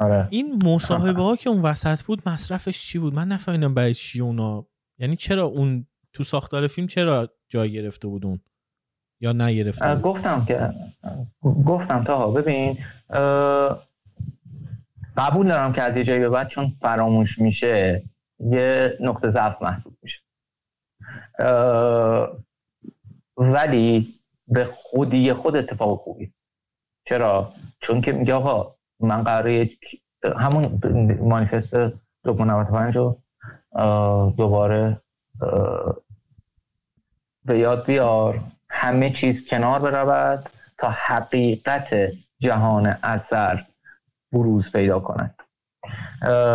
آره. این مصاحبه ها که اون وسط بود مصرفش چی بود؟ من نفهمیدم برای چی اونا. یعنی چرا اون تو ساختار فیلم چرا جای گرفته بود اون؟ یا نگرفته بود؟ گفتم که گفتم تا ببین اه، قبول دارم که از یه جایی به بعد چون فراموش میشه یه نقطه ضعف محسوب میشه. اه، ولی به خودی خود اتفاق خوبی. چرا؟ چون که میگه آقا من قراره همون مانیفست 295 رو اه، دوباره به یاد بیار. همه چیز کنار برود تا حقیقت جهان اثر بروز پیدا کند.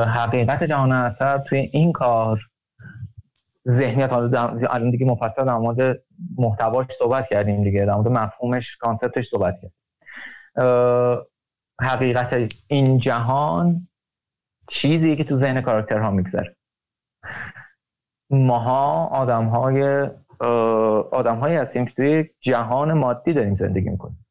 حقیقت جهان اثر توی این کار ذهنیت الان دیگه مفصل در مورد محتواش صحبت کردیم دیگه در مورد مفهومش concept ش صحبت کردیم. حقیقت این جهان چیزی که تو ذهن کاراکترها میگذره. ماها آدم های آدم هایی هستیم که توی جهان مادی داریم زندگی می‌کنیم.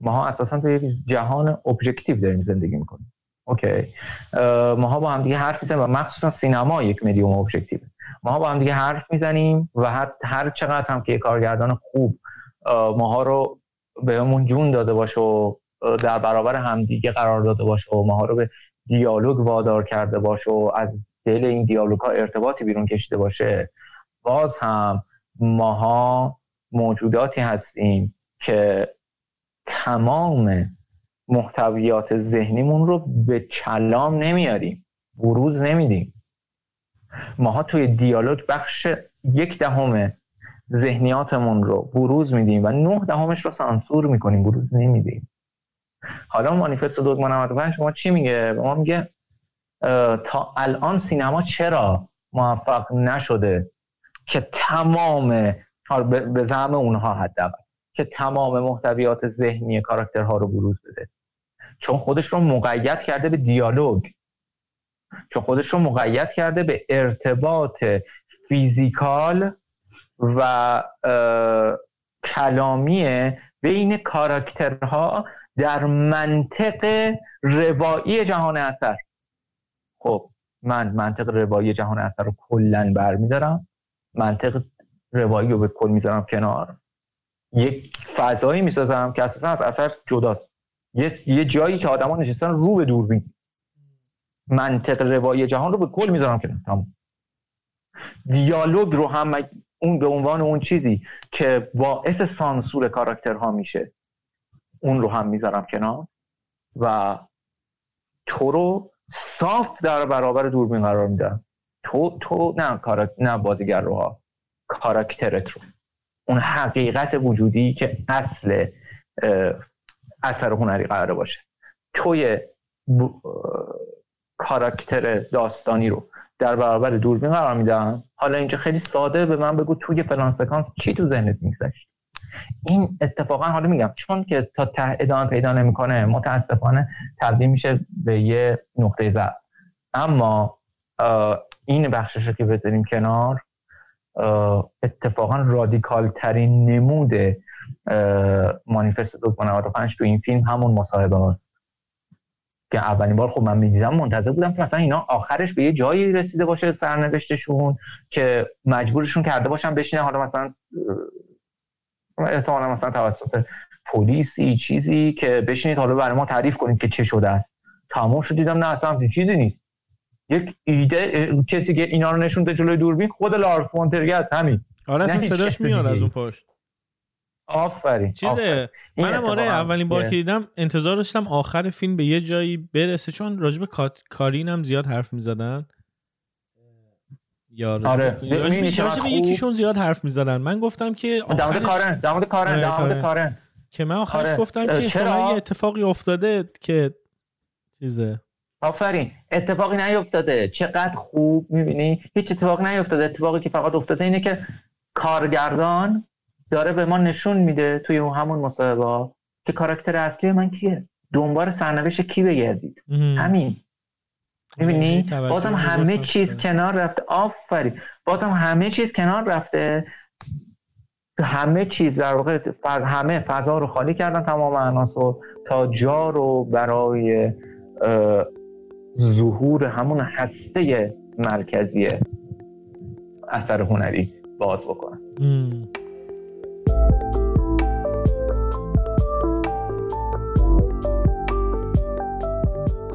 ماها اساسا توی یک جهان ابژکتیو داریم زندگی می‌کنیم. okay. اه، ماها با هم دیگه حرف می‌زنیم و مخصوصا سینما یک مدیوم ابژکتیو ماها با هم دیگه حرف می‌زنیم و هر, هر چقدر هم که کارگردان خوب اه، ماها رو بهمون جون داده باشه و در برابر همدیگه قرار داده باشه و ماها رو به دیالوگ وادار کرده باشه و از دل این دیالوگ ها ارتباطی بیرون کشیده باشه. باز هم ماها موجوداتی هستیم که تمام محتویات ذهنیمون رو به کلام نمیاریم بروز نمیدیم. ماها توی دیالوگ بخش یک دهم ذهنیاتمون رو بروز میدیم و نه دهمش رو سانسور می‌کنیم بروز نمیدیم. حالا مانیفست دوگما 95 شما چی میگه؟ ما میگه تا الان سینما چرا موفق نشده که تمام به زعم اونها حداقل که تمام محتویات ذهنی کاراکترها رو بروز بده چون خودش رو مقید کرده به دیالوگ چون خودش رو مقید کرده به ارتباط فیزیکال و کلامی بین کاراکترها در منطق روایی جهان اثر. خب من منطق روایی جهان اثر رو کلا برمیدارم. منطق روایی رو به کل می‌ذارم کنار. یک فضایی می‌سازم که اساسا از اثر جداست. یه, یه جایی که آدما نشستن رو به دوربین. منطق روایی جهان رو به کل می‌ذارم کنار. تمام. دیالوگ رو هم اون به عنوان اون چیزی که باعث سانسور کاراکترها میشه. اون رو هم می‌ذارم کنار و تو رو صاف در برابر دوربین قرار میدم. تو تو نه کاراک... نه بازیگر رو ها کاراکترت رو. اون حقیقت وجودی که اصل اثر هنری قراره باشه. توی ب... کاراکتر داستانی رو در برابر دوربین قرار میدم. حالا اینجا خیلی ساده به من بگو توی فلان سکانس چی تو ذهنت میگذشت؟ این اتفاقا حالا میگم چون که تا ته ادامه پیدا نمی‌کنه متاسفانه تبدیل میشه به یه نقطه ضعف. اما این بخشش رو که بذاریم کنار اتفاقا رادیکال ترین نمود مانیفست 295 تو این فیلم همون مصاحبه هاست. که اولین بار خب من می‌دیدم منتظر بودم که مثلا اینا آخرش به یه جایی رسیده باشه سرنوشتشون که مجبورشون کرده باشن بشینه حالا مثلا احتمالا مثلا توسط پلیسی چیزی که بشینید حالا برای ما تعریف کنید که چه شده است. تمام شد دیدم نه اصلا چیزی نیست. یک ایده کسی که اینا رو نشونده جلوی دوربین خود لارس فونترگه است همین. آره اصلا صداش میاد. از اون پشت. آفرین. چیزه منم آره اولین بار که دیدم انتظار داشتم آخر فیلم به یه جایی برسه چون راجب کارین هم زیاد حرف می‌زدن. یا آره. خوب؟ یکیشون زیاد حرف می‌زدن من گفتم که آخرش کارن در مورد کارن آره، در مورد کارن. که من آخرش آره. گفتم که چرا؟ یه اتفاقی افتاده که چیزه آفرین اتفاقی نیفتاده چقدر خوب می‌بینی هیچ اتفاقی نیفتاده اتفاقی که فقط افتاده اینه که کارگردان داره به ما نشون میده توی اون همون مصاحبه که کاراکتر اصلی من کیه دنبال سرنوشت کی بگردید. همین می‌بینی؟ توجه بازم همه چیز شده. کنار رفته. آفرین. بازم همه چیز کنار رفته. همه چیز در واقع فض- همه فضا رو خالی کردن تمام عناصر تا جا رو برای ظهور همون هسته مرکزی اثر هنری باز بکنن.